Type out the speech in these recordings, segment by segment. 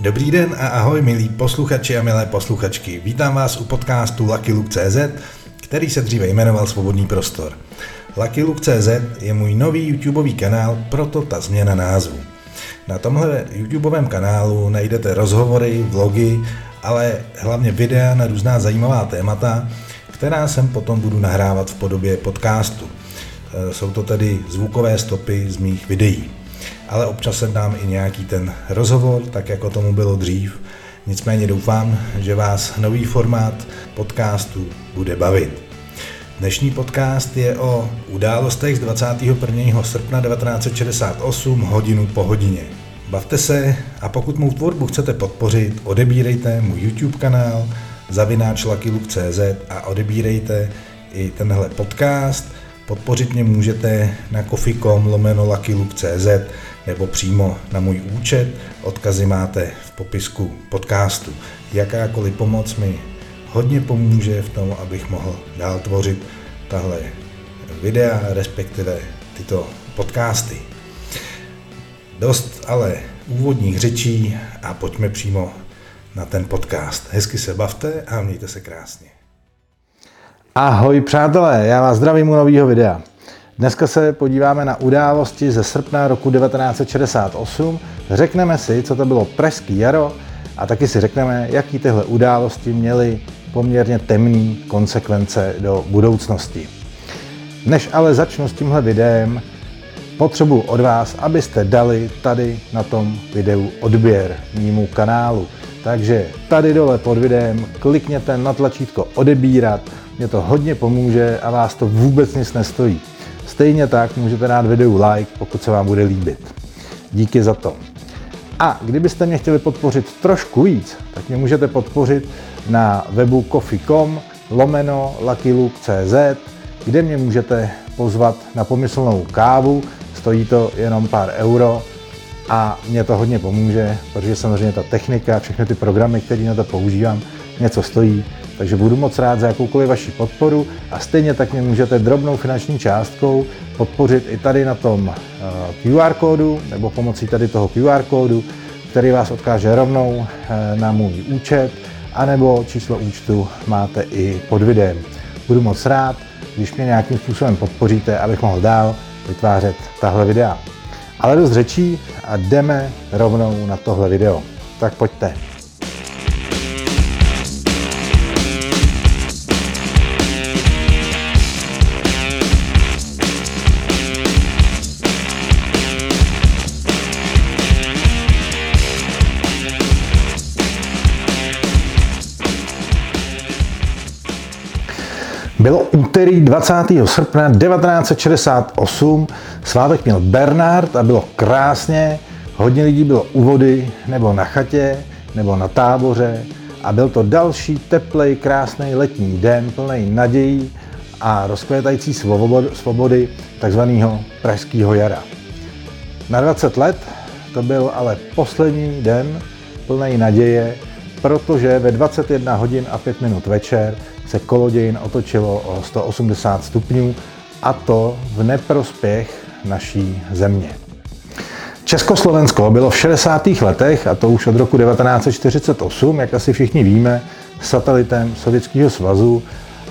Dobrý den a ahoj milí posluchači a milé posluchačky. Vítám vás u podcastu Lucky Luke.cz, který se dříve jmenoval Svobodný prostor. Lucky Luke.cz je můj nový YouTubeový kanál, proto ta změna názvu. Na tomhle YouTubeovém kanálu najdete rozhovory, vlogy, ale hlavně videa na různá zajímavá témata, která sem potom budu nahrávat v podobě podcastu. E, jsou to tedy zvukové stopy z mých videí ale občas sem dám i nějaký ten rozhovor, tak jako tomu bylo dřív. Nicméně doufám, že vás nový formát podcastu bude bavit. Dnešní podcast je o událostech z 21. srpna 1968 hodinu po hodině. Bavte se a pokud mou tvorbu chcete podpořit, odebírejte můj YouTube kanál zavináč a odebírejte i tenhle podcast. Podpořit mě můžete na kofi.com lomeno luckyluke.cz nebo přímo na můj účet. Odkazy máte v popisku podcastu. Jakákoliv pomoc mi hodně pomůže v tom, abych mohl dál tvořit tahle videa, respektive tyto podcasty. Dost ale úvodních řečí a pojďme přímo na ten podcast. Hezky se bavte a mějte se krásně. Ahoj přátelé, já vás zdravím u nového videa. Dneska se podíváme na události ze srpna roku 1968, řekneme si, co to bylo Pražský jaro a taky si řekneme, jaký tyhle události měly poměrně temné konsekvence do budoucnosti. Než ale začnu s tímhle videem, potřebuji od vás, abyste dali tady na tom videu odběr mýmu kanálu. Takže tady dole pod videem klikněte na tlačítko odebírat, mě to hodně pomůže a vás to vůbec nic nestojí. Stejně tak můžete dát videu like, pokud se vám bude líbit. Díky za to. A kdybyste mě chtěli podpořit trošku víc, tak mě můžete podpořit na webu coffee.com lomeno luckylook.cz, kde mě můžete pozvat na pomyslnou kávu, stojí to jenom pár euro a mě to hodně pomůže, protože samozřejmě ta technika, všechny ty programy, které na to používám, něco stojí, takže budu moc rád za jakoukoliv vaši podporu a stejně tak mě můžete drobnou finanční částkou podpořit i tady na tom eh, QR kódu nebo pomocí tady toho QR kódu, který vás odkáže rovnou eh, na můj účet, anebo číslo účtu máte i pod videem. Budu moc rád, když mě nějakým způsobem podpoříte, abych mohl dál vytvářet tahle videa. Ale dost řečí a jdeme rovnou na tohle video. Tak pojďte. Bylo úterý 20. srpna 1968, svátek měl Bernard a bylo krásně, hodně lidí bylo u vody, nebo na chatě, nebo na táboře a byl to další teplej, krásný letní den, plný nadějí a rozkvětající svobody takzvaného pražského jara. Na 20 let to byl ale poslední den plný naděje, protože ve 21 hodin a 5 minut večer se kolodějin otočilo o 180 stupňů a to v neprospěch naší země. Československo bylo v 60. letech, a to už od roku 1948, jak asi všichni víme, satelitem Sovětského svazu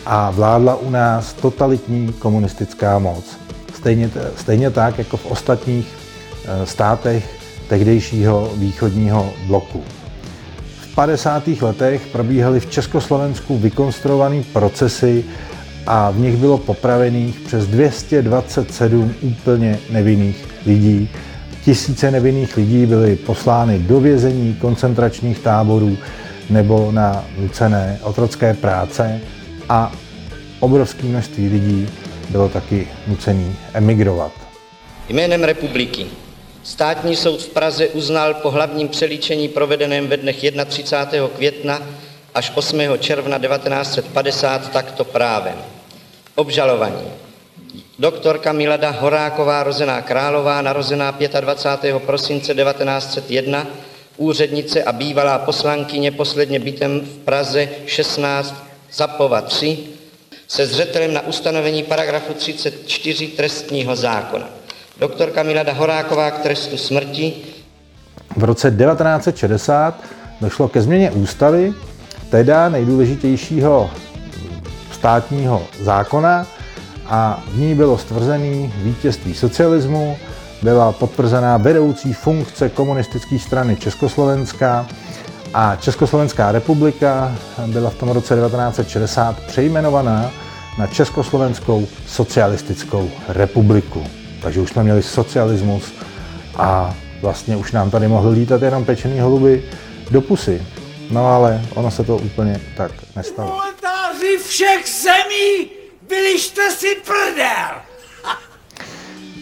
a vládla u nás totalitní komunistická moc. Stejně, stejně tak jako v ostatních eh, státech tehdejšího východního bloku. 50. letech probíhaly v Československu vykonstruované procesy a v nich bylo popravených přes 227 úplně nevinných lidí. Tisíce nevinných lidí byly poslány do vězení, koncentračních táborů nebo na nucené otrocké práce a obrovské množství lidí bylo taky nucený emigrovat. Jménem republiky Státní soud v Praze uznal po hlavním přelíčení provedeném ve dnech 31. května až 8. června 1950 takto právem. Obžalovaní. Doktorka Milada Horáková, rozená Králová, narozená 25. prosince 1901, úřednice a bývalá poslankyně posledně bytem v Praze 16 Zapova 3, se zřetelem na ustanovení paragrafu 34 trestního zákona doktorka Milada Horáková k trestu smrti. V roce 1960 došlo ke změně ústavy, teda nejdůležitějšího státního zákona a v ní bylo stvrzený vítězství socialismu, byla potvrzená vedoucí funkce komunistické strany Československa a Československá republika byla v tom roce 1960 přejmenovaná na Československou socialistickou republiku. Takže už jsme měli socialismus a vlastně už nám tady mohly lítat jenom pečený holuby do pusy. No ale ono se to úplně tak nestalo. Proletáři všech zemí, byli jste si prdel!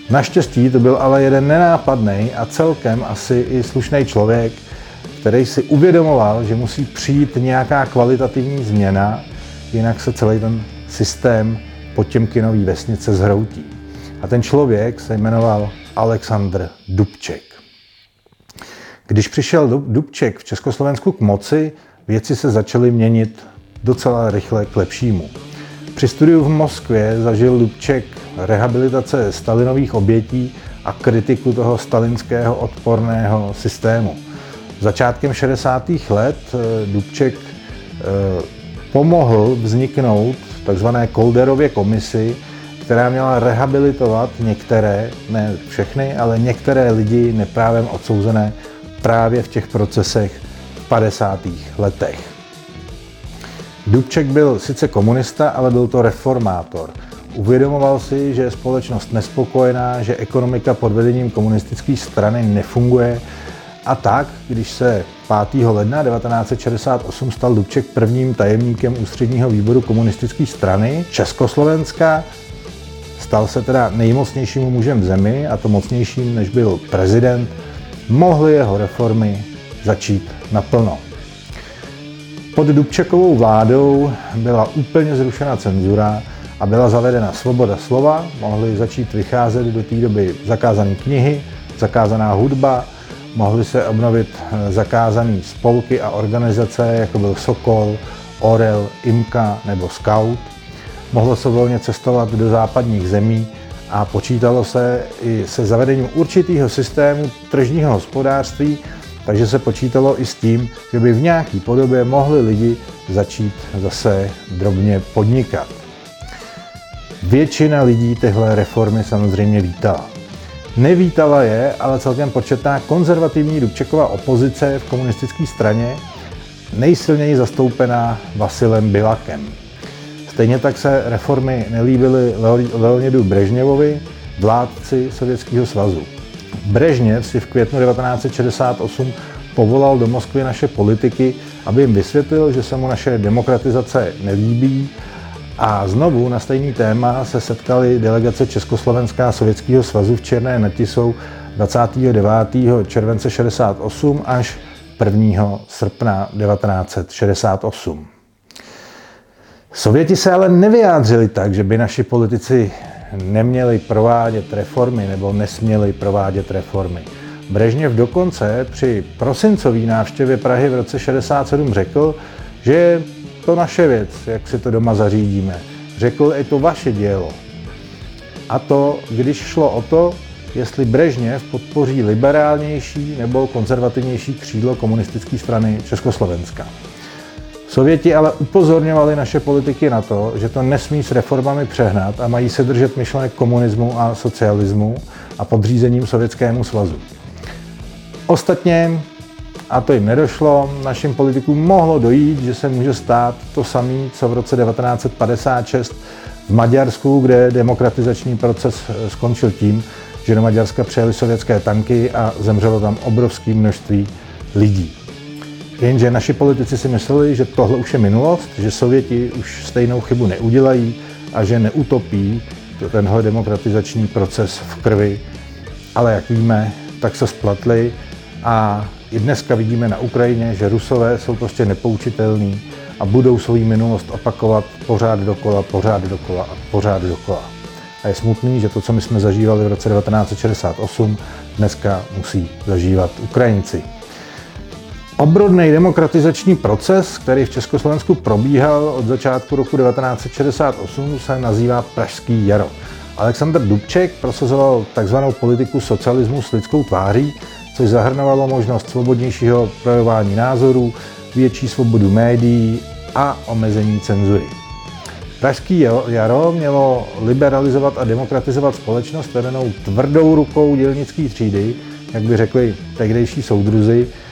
Naštěstí to byl ale jeden nenápadný a celkem asi i slušný člověk, který si uvědomoval, že musí přijít nějaká kvalitativní změna, jinak se celý ten systém Potěmkinový vesnice zhroutí. A ten člověk se jmenoval Aleksandr Dubček. Když přišel Dubček v Československu k moci, věci se začaly měnit docela rychle k lepšímu. Při studiu v Moskvě zažil Dubček rehabilitace stalinových obětí a kritiku toho stalinského odporného systému. Začátkem 60. let eh, Dubček eh, pomohl vzniknout takzvané Kolderově komisi, která měla rehabilitovat některé, ne všechny, ale některé lidi neprávem odsouzené právě v těch procesech v 50. letech. Dubček byl sice komunista, ale byl to reformátor. Uvědomoval si, že je společnost nespokojená, že ekonomika pod vedením komunistické strany nefunguje a tak, když se 5. ledna 1968 stal Dubček prvním tajemníkem ústředního výboru komunistické strany Československa, stal se teda nejmocnějším mužem v zemi, a to mocnějším, než byl prezident, mohly jeho reformy začít naplno. Pod Dubčekovou vládou byla úplně zrušena cenzura a byla zavedena svoboda slova, mohly začít vycházet do té doby zakázané knihy, zakázaná hudba, mohly se obnovit eh, zakázané spolky a organizace, jako byl Sokol, Orel, Imka nebo Scout. Mohlo se volně cestovat do západních zemí a počítalo se i se zavedením určitého systému tržního hospodářství, takže se počítalo i s tím, že by v nějaké podobě mohli lidi začít zase drobně podnikat. Většina lidí tyhle reformy samozřejmě vítala. Nevítala je ale celkem početná konzervativní Dubčekova opozice v komunistické straně, nejsilněji zastoupená Vasilem Bilakem. Stejně tak se reformy nelíbily Leonidu Brežněvovi, vládci Sovětského svazu. Brežněv si v květnu 1968 povolal do Moskvy naše politiky, aby jim vysvětlil, že se mu naše demokratizace nelíbí a znovu na stejný téma se setkali delegace Československá a Sovětského svazu v Černé Natisou 29. července 68 až 1. srpna 1968. Sověti se ale nevyjádřili tak, že by naši politici neměli provádět reformy nebo nesměli provádět reformy. Brežněv dokonce při prosincové návštěvě Prahy v roce 67 řekl, že je to naše věc, jak si to doma zařídíme. Řekl, je to vaše dílo. A to, když šlo o to, jestli Brežněv podpoří liberálnější nebo konzervativnější křídlo komunistické strany Československa. Sověti ale upozorňovali naše politiky na to, že to nesmí s reformami přehnat a mají se držet myšlenek komunismu a socialismu a podřízením Sovětskému svazu. Ostatně, a to jim nedošlo, našim politikům mohlo dojít, že se může stát to samé, co v roce 1956 v Maďarsku, kde demokratizační proces skončil tím, že do Maďarska přijeli sovětské tanky a zemřelo tam obrovské množství lidí. Jenže naši politici si mysleli, že tohle už je minulost, že Sověti už stejnou chybu neudělají a že neutopí tenhle demokratizační proces v krvi. Ale jak víme, tak se spletli a i dneska vidíme na Ukrajině, že Rusové jsou prostě nepoučitelní a budou svou minulost opakovat pořád dokola, pořád dokola a pořád dokola. A je smutný, že to, co my jsme zažívali v roce 1968, dneska musí zažívat Ukrajinci. Obrodný demokratizační proces, který v Československu probíhal od začátku roku 1968, se nazývá Pražský jaro. Aleksandr Dubček prosazoval takzvanou politiku socialismu s lidskou tváří, což zahrnovalo možnost svobodnějšího projevování názorů, větší svobodu médií a omezení cenzury. Pražský jaro mělo liberalizovat a demokratizovat společnost vedenou tvrdou rukou dělnické třídy, jak by řekli tehdejší soudruzi, eh,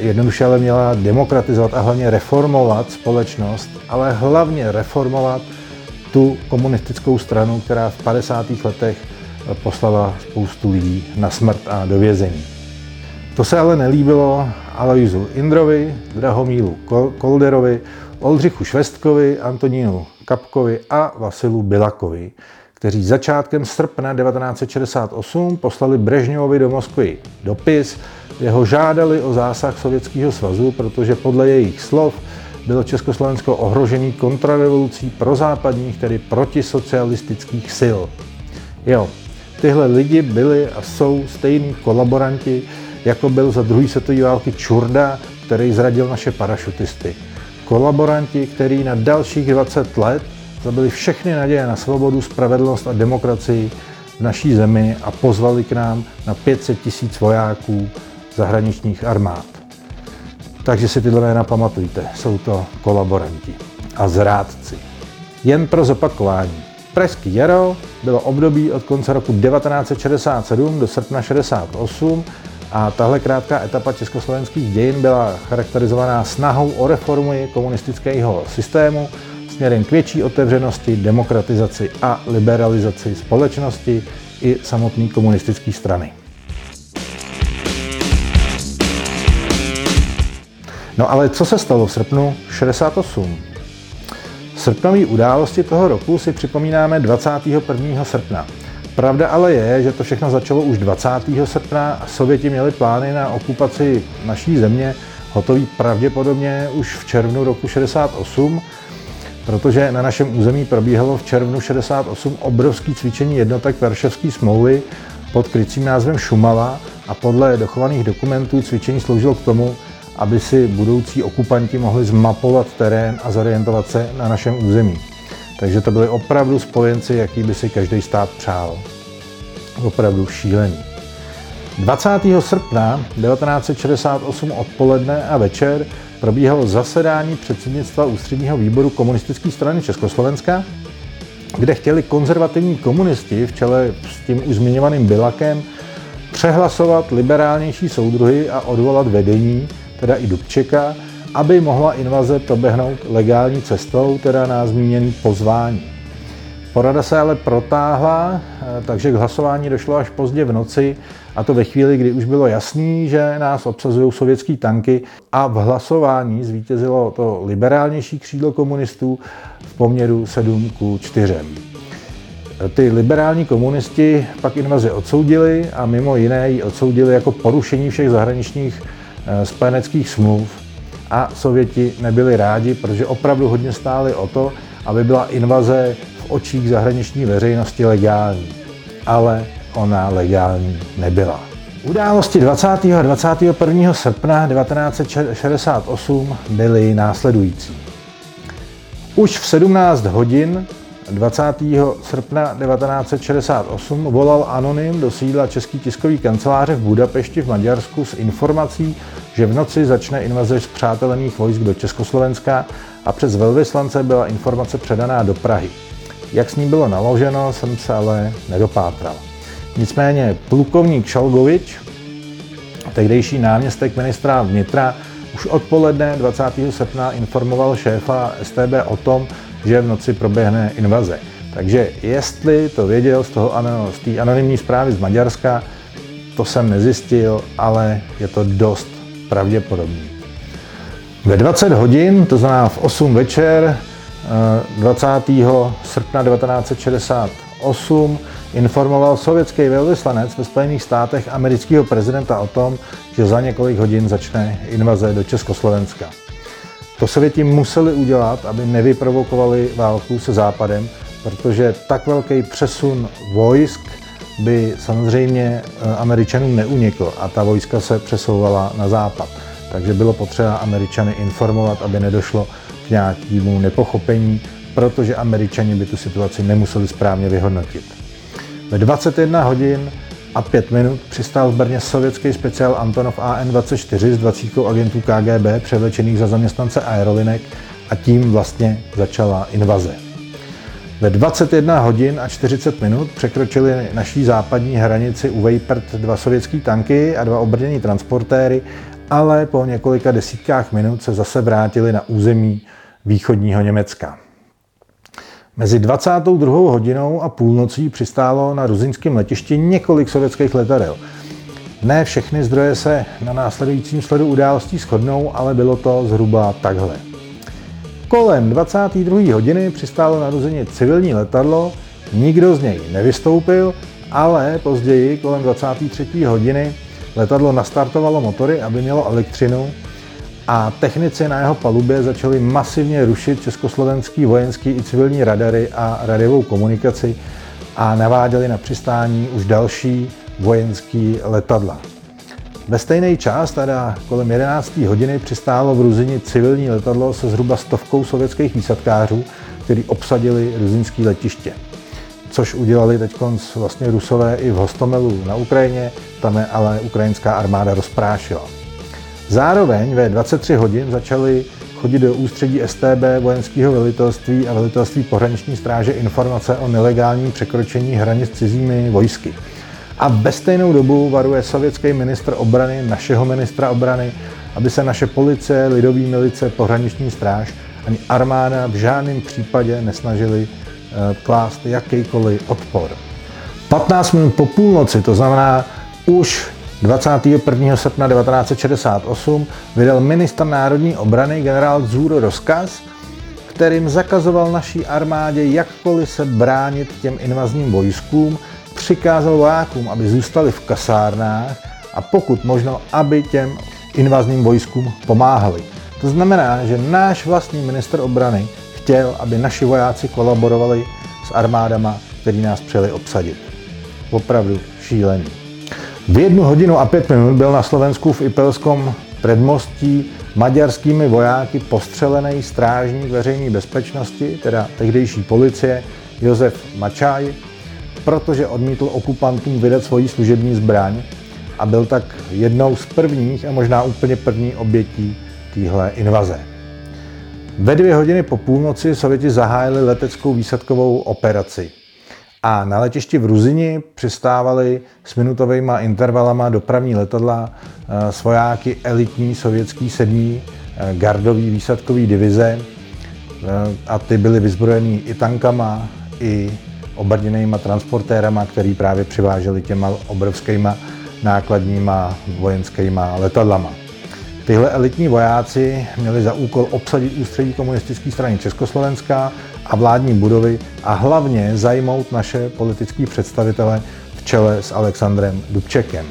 jednoduše ale měla demokratizovat a hlavně reformovat společnost, ale hlavně reformovat tu komunistickou stranu, která v 50. letech poslala spoustu lidí na smrt a do vězení. To se ale nelíbilo Aloizu Indrovi, Drahomílu Kolderovi, Oldřichu Švestkovi, Antonínu Kapkovi a Vasilu Bilakovi, kteří začátkem srpna 1968 poslali Brežňovi do Moskvy dopis, jeho žádali o zásah Sovětského svazu, protože podle jejich slov bylo Československo ohrožený kontrarevolucí prozápadních, tedy protisocialistických sil. Jo, tyhle lidi byli a jsou stejní kolaboranti, jako byl za druhé světové války Čurda, který zradil naše parašutisty. Kolaboranti, který na dalších 20 let zabili všechny naděje na svobodu, spravedlnost a demokracii v naší zemi a pozvali k nám na 500 tisíc vojáků zahraničních armád. Takže si tyhle jména pamatujte, jsou to kolaboranti a zrádci. Jen pro zopakování. Pražský jaro bylo období od konce roku 1967 do srpna 68 a tahle krátká etapa československých dějin byla charakterizovaná snahou o reformu komunistického systému směrem k větší otevřenosti, demokratizaci a liberalizaci společnosti i samotné komunistické strany. No ale co se stalo v srpnu 68? Srpnové události toho roku si připomínáme 21. srpna. Pravda ale je, že to všechno začalo už 20. srpna a Sověti měli plány na okupaci naší země hotový pravděpodobně už v červnu roku 68, protože na našem území probíhalo v červnu 68 obrovské cvičení jednotek Varšavské smlouvy pod krycím názvem Šumava a podle dochovaných dokumentů cvičení sloužilo k tomu, aby si budoucí okupanti mohli zmapovat terén a zorientovat se na našem území. Takže to byly opravdu spojenci, jaký by si každý stát přál. Opravdu šílený. 20. srpna 1968 odpoledne a večer probíhalo zasedání předsednictva Ústředního výboru komunistické strany Československa, kde chtěli konzervativní komunisti v čele s tím už zmiňovaným Bilakem přehlasovat liberálnější soudruhy a odvolat vedení teda i Dubčeka, aby mohla invaze proběhnout legální cestou, teda na zmíněný pozvání. Porada se ale protáhla, eh, takže k hlasování došlo až pozdě v noci, a to ve chvíli, kdy už bylo jasný, že nás obsazují sovětský tanky a v hlasování zvítězilo to liberálnější křídlo komunistů v poměru 7 k 4. Ty liberální komunisti pak invazi odsoudili a mimo jiné ji odsoudili jako porušení všech zahraničních Eh, spojeneckých smluv a Sověti nebyli rádi, protože opravdu hodně stáli o to, aby byla invaze v očích zahraniční veřejnosti legální. Ale ona legální nebyla. Události 20. a 21. srpna 1968 byly následující. Už v 17 hodin 20. srpna 1968 volal anonym do sídla České tiskové kanceláře v Budapešti v Maďarsku s informací, že v noci začne invaze z přátelených vojsk do Československa a přes velvyslance byla informace předaná do Prahy. Jak s ní bylo naloženo, jsem se ale nedopátral. Nicméně plukovník Šalgovič, tehdejší náměstek ministra vnitra, už odpoledne 20. srpna informoval šéfa STB o tom, že v noci proběhne invaze. Takže jestli to věděl z, toho, z té anonymní zprávy z Maďarska, to jsem nezjistil, ale je to dost pravděpodobný. Ve 20 hodin, to znamená v 8 večer 20. Eh, srpna 1968, informoval sovětský velvyslanec ve Spojených státech amerického prezidenta o tom, že za několik hodin začne invaze do Československa. To Sověti museli udělat, aby nevyprovokovali válku se Západem, protože tak velký přesun vojsk by samozřejmě eh, Američanům neunikl a ta vojska se přesouvala na západ. Takže bylo potřeba Američany informovat, aby nedošlo k nějakému nepochopení, protože Američani by tu situaci nemuseli správně vyhodnotit. Ve 21 hodin a 5 minut přistál v Brně sovětský speciál Antonov AN-24 s 20 agentů KGB převlečených za zaměstnance aerolinek a tím vlastně začala invaze. Ve 21 hodin a 40 minut překročili naší západní hranici u Vejprt dva sovětské tanky a dva obrnění transportéry, ale po několika desítkách minut se zase vrátili na území východního Německa. Mezi 22. hodinou a půlnocí přistálo na ruzinském letišti několik sovětských letadel. Ne všechny zdroje se na následujícím sledu událostí shodnou, ale bylo to zhruba takhle. Kolem 22. hodiny přistálo na Ruzině civilní letadlo, nikdo z něj nevystoupil, ale později kolem 23. hodiny letadlo nastartovalo motory, aby mělo elektřinu a technici na jeho palubě začali masivně rušit československý vojenský i civilní radary a radiovou komunikaci a naváděli na přistání už další vojenský letadla. Ve stejný čas, teda kolem 11. hodiny, přistálo v Ruzini civilní letadlo se zhruba stovkou sovětských výsadkářů, kteří obsadili ruzinské letiště. Což udělali teď vlastně Rusové i v Hostomelu na Ukrajině, tam je ale ukrajinská armáda rozprášila. Zároveň ve 23 hodin začaly chodit do ústředí STB vojenského velitelství a velitelství pohraniční stráže informace o nelegálním překročení hranic cizími vojsky. A ve stejnou dobu varuje sovětský ministr obrany, našeho ministra obrany, aby se naše policie, lidový milice, pohraniční stráž ani armáda v žádném případě nesnažili klást jakýkoliv odpor. 15 minut po půlnoci, to znamená už 21. srpna 1968 vydal ministr národní obrany generál Zůr rozkaz, kterým zakazoval naší armádě jakkoliv se bránit těm invazním vojskům, přikázal vojákům, aby zůstali v kasárnách a pokud možno, aby těm invazním vojskům pomáhali. To znamená, že náš vlastní minister obrany chtěl, aby naši vojáci kolaborovali s armádama, který nás přijeli obsadit. Opravdu šílený. V jednu hodinu a pět minut byl na Slovensku v Ipelskom predmostí maďarskými vojáky postřelený strážník veřejné bezpečnosti, teda tehdejší policie, Josef Mačaj, protože odmítl okupantům vydat svoji služební zbraň a byl tak jednou z prvních a možná úplně první obětí téhle invaze. Ve dvě hodiny po půlnoci Sověti zahájili leteckou výsadkovou operaci a na letišti v Ruzini přistávaly s minutovými intervalama dopravní letadla eh, s vojáky elitní sovětský sedmý eh, gardový výsadkový divize eh, a ty byly vyzbrojený i tankama, i obrněnýma transportérama, který právě přiváželi těma obrovskýma nákladníma vojenskýma letadlama. Tyhle elitní vojáci měli za úkol obsadit ústředí komunistické strany Československa a vládní budovy a hlavně zajmout naše politické představitele v čele s Alexandrem Dubčekem.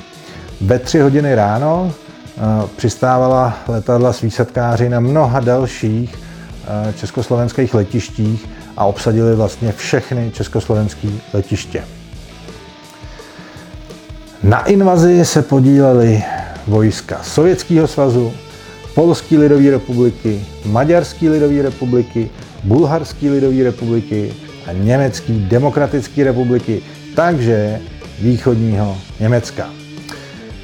Ve tři hodiny ráno eh, přistávala letadla s výsadkáři na mnoha dalších eh, československých letištích a obsadili vlastně všechny československé letiště. Na invazi se podíleli vojska Sovětského svazu, Polské lidové republiky, Maďarské lidové republiky, Bulharské lidové republiky a Německé demokratické republiky, takže východního Německa.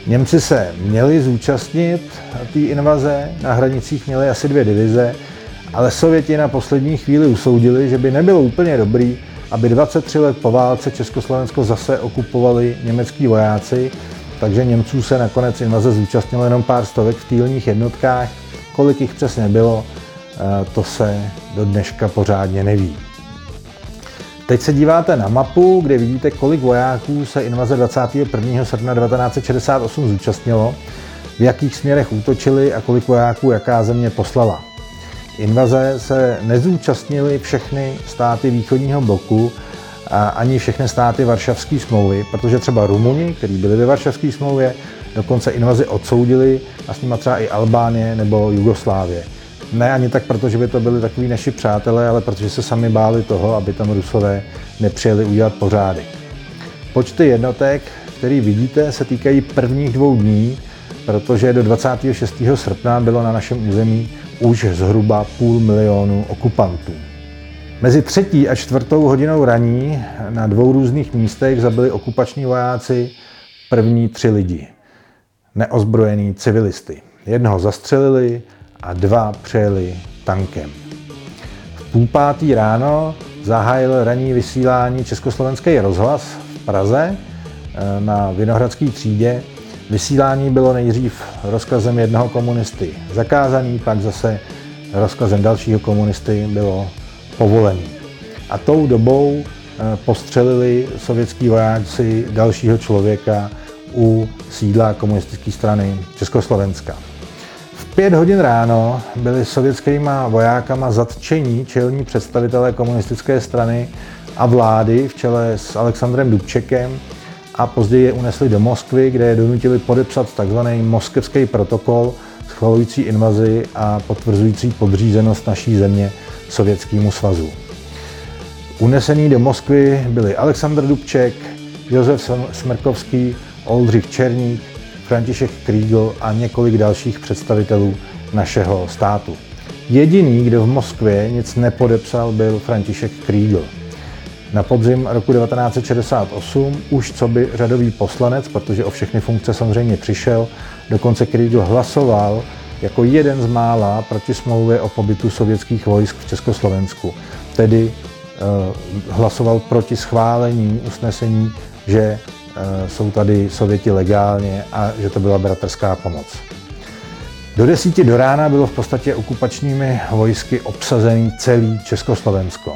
Němci se měli zúčastnit té invaze, na hranicích měli asi dvě divize, ale Sověti na poslední chvíli usoudili, že by nebylo úplně dobrý, aby 23 let po válce Československo zase okupovali německý vojáci, takže Němců se nakonec invaze zúčastnilo jenom pár stovek v týlních jednotkách. Kolik jich přesně bylo, eh, to se do dneška pořádně neví. Teď se díváte na mapu, kde vidíte, kolik vojáků se invaze 21. srpna 1968 zúčastnilo, v jakých směrech útočili a kolik vojáků jaká země poslala. Invaze se nezúčastnili všechny státy východního bloku, ani všechny státy Varšavské smlouvy, protože třeba Rumuni, kteří byli ve Varšavské smlouvě, dokonce invazi odsoudili a s nimi třeba i Albánie nebo Jugoslávie. Ne ani tak, protože by to byli takový naši přátelé, ale protože se sami báli toho, aby tam Rusové nepřijeli udělat pořádek. Počty jednotek, které vidíte, se týkají prvních dvou dní, protože do 26. srpna bylo na našem území už zhruba půl milionu okupantů. Mezi třetí a čtvrtou hodinou raní na dvou různých místech zabili okupační vojáci první tři lidi, neozbrojený civilisty. Jednoho zastřelili a dva přejeli tankem. V půl pátý ráno zahájil ranní vysílání Československý rozhlas v Praze eh, na Vinohradské třídě. Vysílání bylo nejdřív rozkazem jednoho komunisty zakázaný, pak zase rozkazem dalšího komunisty bylo povolený. A tou dobou eh, postřelili sovětský vojáci dalšího člověka u sídla komunistické strany Československa. V pět hodin ráno byli sovětskýma vojákama zatčení čelní představitelé komunistické strany a vlády v čele s Alexandrem Dubčekem a později je unesli do Moskvy, kde je donutili podepsat tzv. moskevský protokol schvalující invazi a potvrzující podřízenost naší země Sovětskému svazu. Unesený do Moskvy byli Aleksandr Dubček, Josef Smrkovský, Oldřich Černík, František Kriegel a několik dalších představitelů našeho státu. Jediný, kdo v Moskvě nic nepodepsal, byl František Kriegel. Na podzim roku 1968 už co by řadový poslanec, protože o všechny funkce samozřejmě přišel, dokonce Kriegel hlasoval jako jeden z mála proti smlouvě o pobytu sovětských vojsk v Československu. Tedy eh, hlasoval proti schválení usnesení, že eh, jsou tady Sověti legálně a že to byla bratrská pomoc. Do desíti do rána bylo v podstatě okupačními vojsky obsazený celý Československo.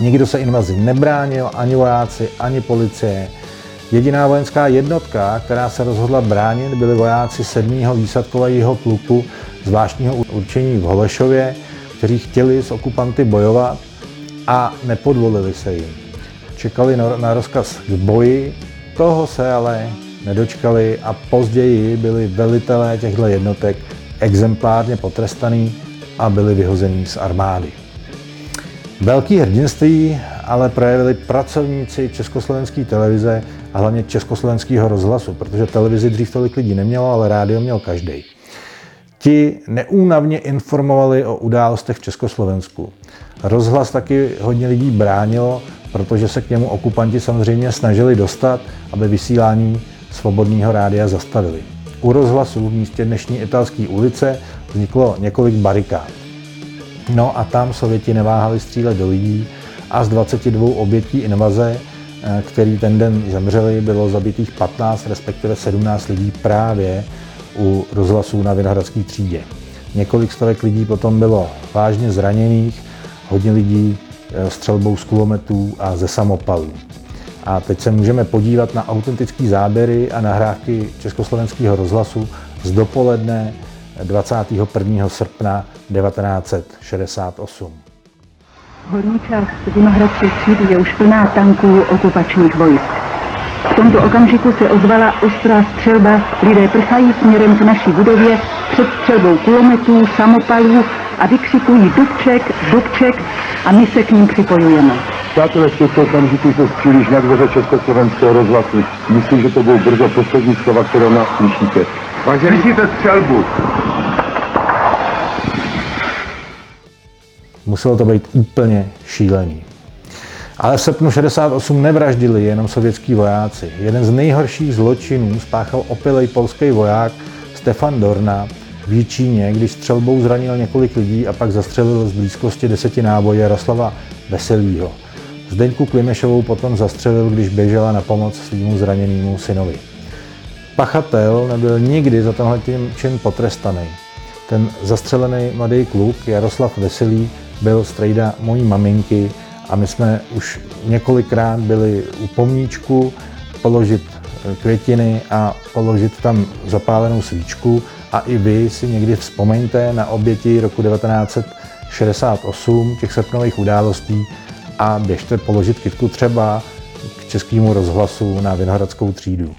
Nikdo se invazi nebránil, ani vojáci, ani policie. Jediná vojenská jednotka, která se rozhodla bránit, byli vojáci 7. výsadkového pluku zvláštního určení v Holešově, kteří chtěli s okupanty bojovat a nepodvolili se jim. Čekali na rozkaz k boji, toho se ale nedočkali a později byli velitelé těchto jednotek exemplárně potrestaný a byli vyhození z armády. Velký hrdinství ale projevili pracovníci československé televize a hlavně československého rozhlasu, protože televizi dřív tolik lidí nemělo, ale rádio měl každý. Ti neúnavně informovali o událostech v Československu. Rozhlas taky hodně lidí bránilo, protože se k němu okupanti samozřejmě snažili dostat, aby vysílání svobodného rádia zastavili. U rozhlasu v místě dnešní italské ulice vzniklo několik barikád. No a tam Sověti neváhali střílet do lidí a z 22 obětí invaze, eh, který ten den zemřeli, bylo zabitých 15, respektive 17 lidí právě u rozhlasů na Vinohradské třídě. Několik stovek lidí potom bylo vážně zraněných, hodně lidí eh, střelbou z kulometů a ze samopalů. A teď se můžeme podívat na autentické záběry a nahrávky Československého rozhlasu z dopoledne 21. srpna 1968. Horní část Vinohradské třídy je už plná tanků okupačních vojsk. V tomto okamžiku se ozvala ostrá střelba, lidé prchají směrem k naší budově před střelbou kulometů, samopalů a vykřikují Dubček, Dubček a my se k ním připojujeme. Přátelé, v těchto okamžiku se střílíš na dveře Československého rozhlasu. Myslím, že to byl brzo poslední slova, které nás slyšíte. Slyšíte střelbu. Muselo to být úplně šílený. Ale v srpnu 68 nevraždili jenom sovětskí vojáci. Jeden z nejhorších zločinů spáchal opilej polský voják Stefan Dorna v Jíčíně, když střelbou zranil několik lidí a pak zastřelil z blízkosti deseti náboje Jaroslava Veselýho. Zdeňku Klimešovou potom zastřelil, když běžela na pomoc svýmu zraněnému synovi. Pachatel nebyl nikdy za tenhle čin potrestaný. Ten zastřelený mladý kluk Jaroslav Veselý byl strejda mojí maminky a my jsme už několikrát byli u pomníčku položit květiny a položit tam zapálenou svíčku a i vy si někdy vzpomeňte na oběti roku 1968, těch srpnových událostí a běžte položit kytku třeba k českému rozhlasu na Vinohradskou třídu.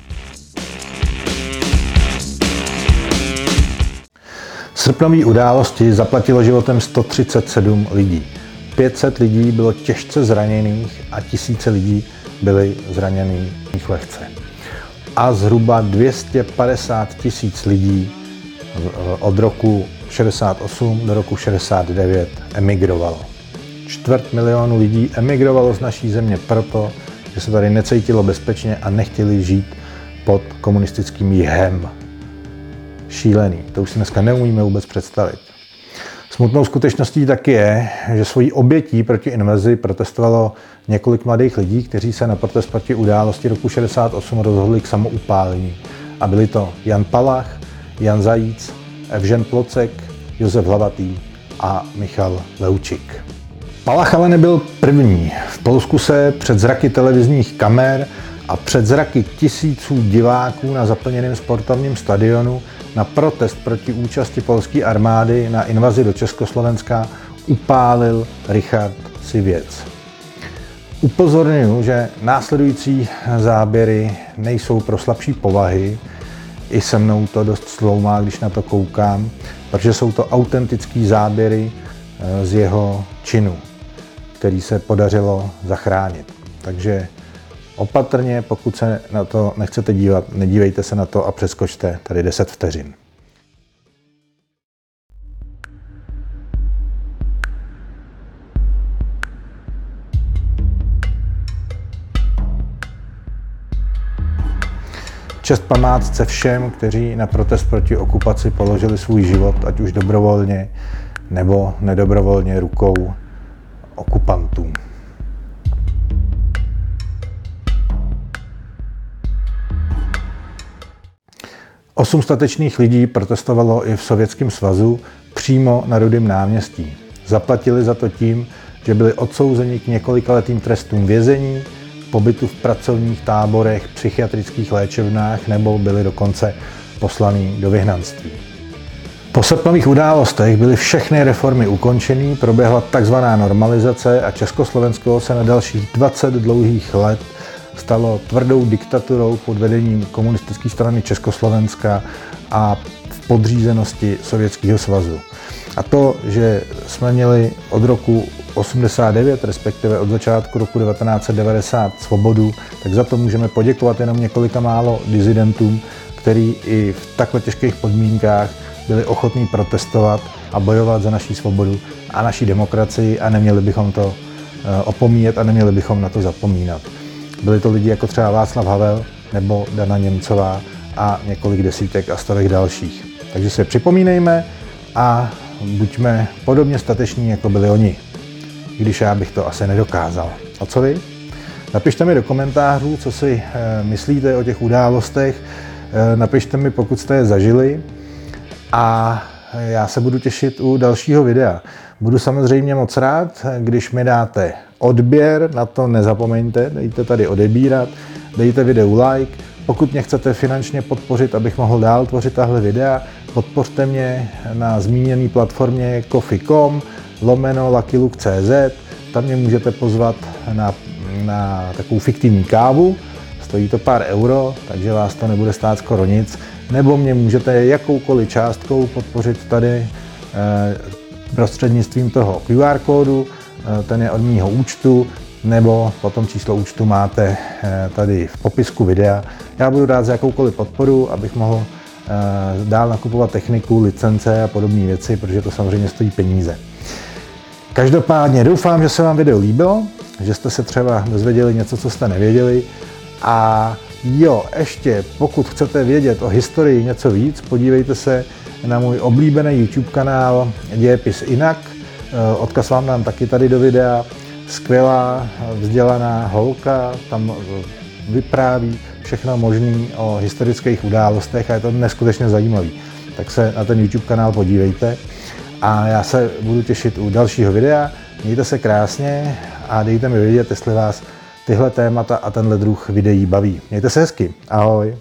Srpnové události zaplatilo životem 137 lidí. 500 lidí bylo těžce zraněných a tisíce lidí byly zraněných lehce. A zhruba 250 tisíc lidí od roku 68 do roku 69 emigrovalo. Čtvrt milionu lidí emigrovalo z naší země proto, že se tady necítilo bezpečně a nechtěli žít pod komunistickým jihem. Šílený. To už si dneska neumíme vůbec představit. Smutnou skutečností taky je, že svojí obětí proti invazi protestovalo několik mladých lidí, kteří se na protest proti události roku 68 rozhodli k samoupálení. A byli to Jan Palach, Jan Zajíc, Evžen Plocek, Josef Hlavatý a Michal Leučik. Palach ale nebyl první. V Polsku se před zraky televizních kamer a před zraky tisíců diváků na zaplněném sportovním stadionu na protest proti účasti polské armády na invazi do Československa upálil Richard Sivěc. Upozorňuji, že následující záběry nejsou pro slabší povahy, i se mnou to dost sloumá, když na to koukám, protože jsou to autentické záběry eh, z jeho činu, který se podařilo zachránit. Takže opatrně, pokud se na to nechcete dívat, nedívejte se na to a přeskočte tady 10 vteřin. Čest památce všem, kteří na protest proti okupaci položili svůj život, ať už dobrovolně nebo nedobrovolně rukou okupantům. Osm statečných lidí protestovalo i v Sovětském svazu přímo na Rudém náměstí. Zaplatili za to tím, že byli odsouzeni k několika letým trestům vězení, pobytu v pracovních táborech, psychiatrických léčebnách nebo byli dokonce poslaní do vyhnanství. Po srpnových událostech byly všechny reformy ukončeny, proběhla takzvaná normalizace a Československo se na dalších 20 dlouhých let stalo tvrdou diktaturou pod vedením komunistické strany Československa a v podřízenosti Sovětského svazu. A to, že jsme měli od roku 89, respektive od začátku roku 1990 svobodu, tak za to můžeme poděkovat jenom několika málo dizidentům, který i v takhle těžkých podmínkách byli ochotní protestovat a bojovat za naší svobodu a naší demokracii a neměli bychom to eh, opomíjet a neměli bychom na to zapomínat. Byli to lidi jako třeba Václav Havel nebo Dana Němcová a několik desítek a stovek dalších. Takže si připomínejme a buďme podobně stateční, jako byli oni. Když já bych to asi nedokázal. A co vy? Napište mi do komentářů, co si e, myslíte o těch událostech. E, napište mi, pokud jste je zažili. A já se budu těšit u dalšího videa. Budu samozřejmě moc rád, když mi dáte odběr, na to nezapomeňte, dejte tady odebírat, dejte videu like, pokud mě chcete finančně podpořit, abych mohl dál tvořit tahle videa, podpořte mě na zmíněné platformě coffee.com lomeno luckylook.cz, tam mě můžete pozvat na, na takovou fiktivní kávu, stojí to pár euro, takže vás to nebude stát skoro nic, nebo mě můžete jakoukoliv částkou podpořit tady eh, prostřednictvím toho QR kódu, ten je od mýho účtu, nebo potom číslo účtu máte eh, tady v popisku videa. Já budu rád za jakoukoliv podporu, abych mohl eh, dál nakupovat techniku, licence a podobné věci, protože to samozřejmě stojí peníze. Každopádně doufám, že se vám video líbilo, že jste se třeba dozvěděli něco, co jste nevěděli. A jo, ještě pokud chcete vědět o historii něco víc, podívejte se na můj oblíbený YouTube kanál Dějepis Inak. Eh, odkaz vám dám taky tady do videa skvělá, vzdělaná holka, tam vypráví všechno možné o historických událostech a je to neskutečně zajímavý. Tak se na ten YouTube kanál podívejte a já se budu těšit u dalšího videa. Mějte se krásně a dejte mi vědět, jestli vás tyhle témata a tenhle druh videí baví. Mějte se hezky. Ahoj.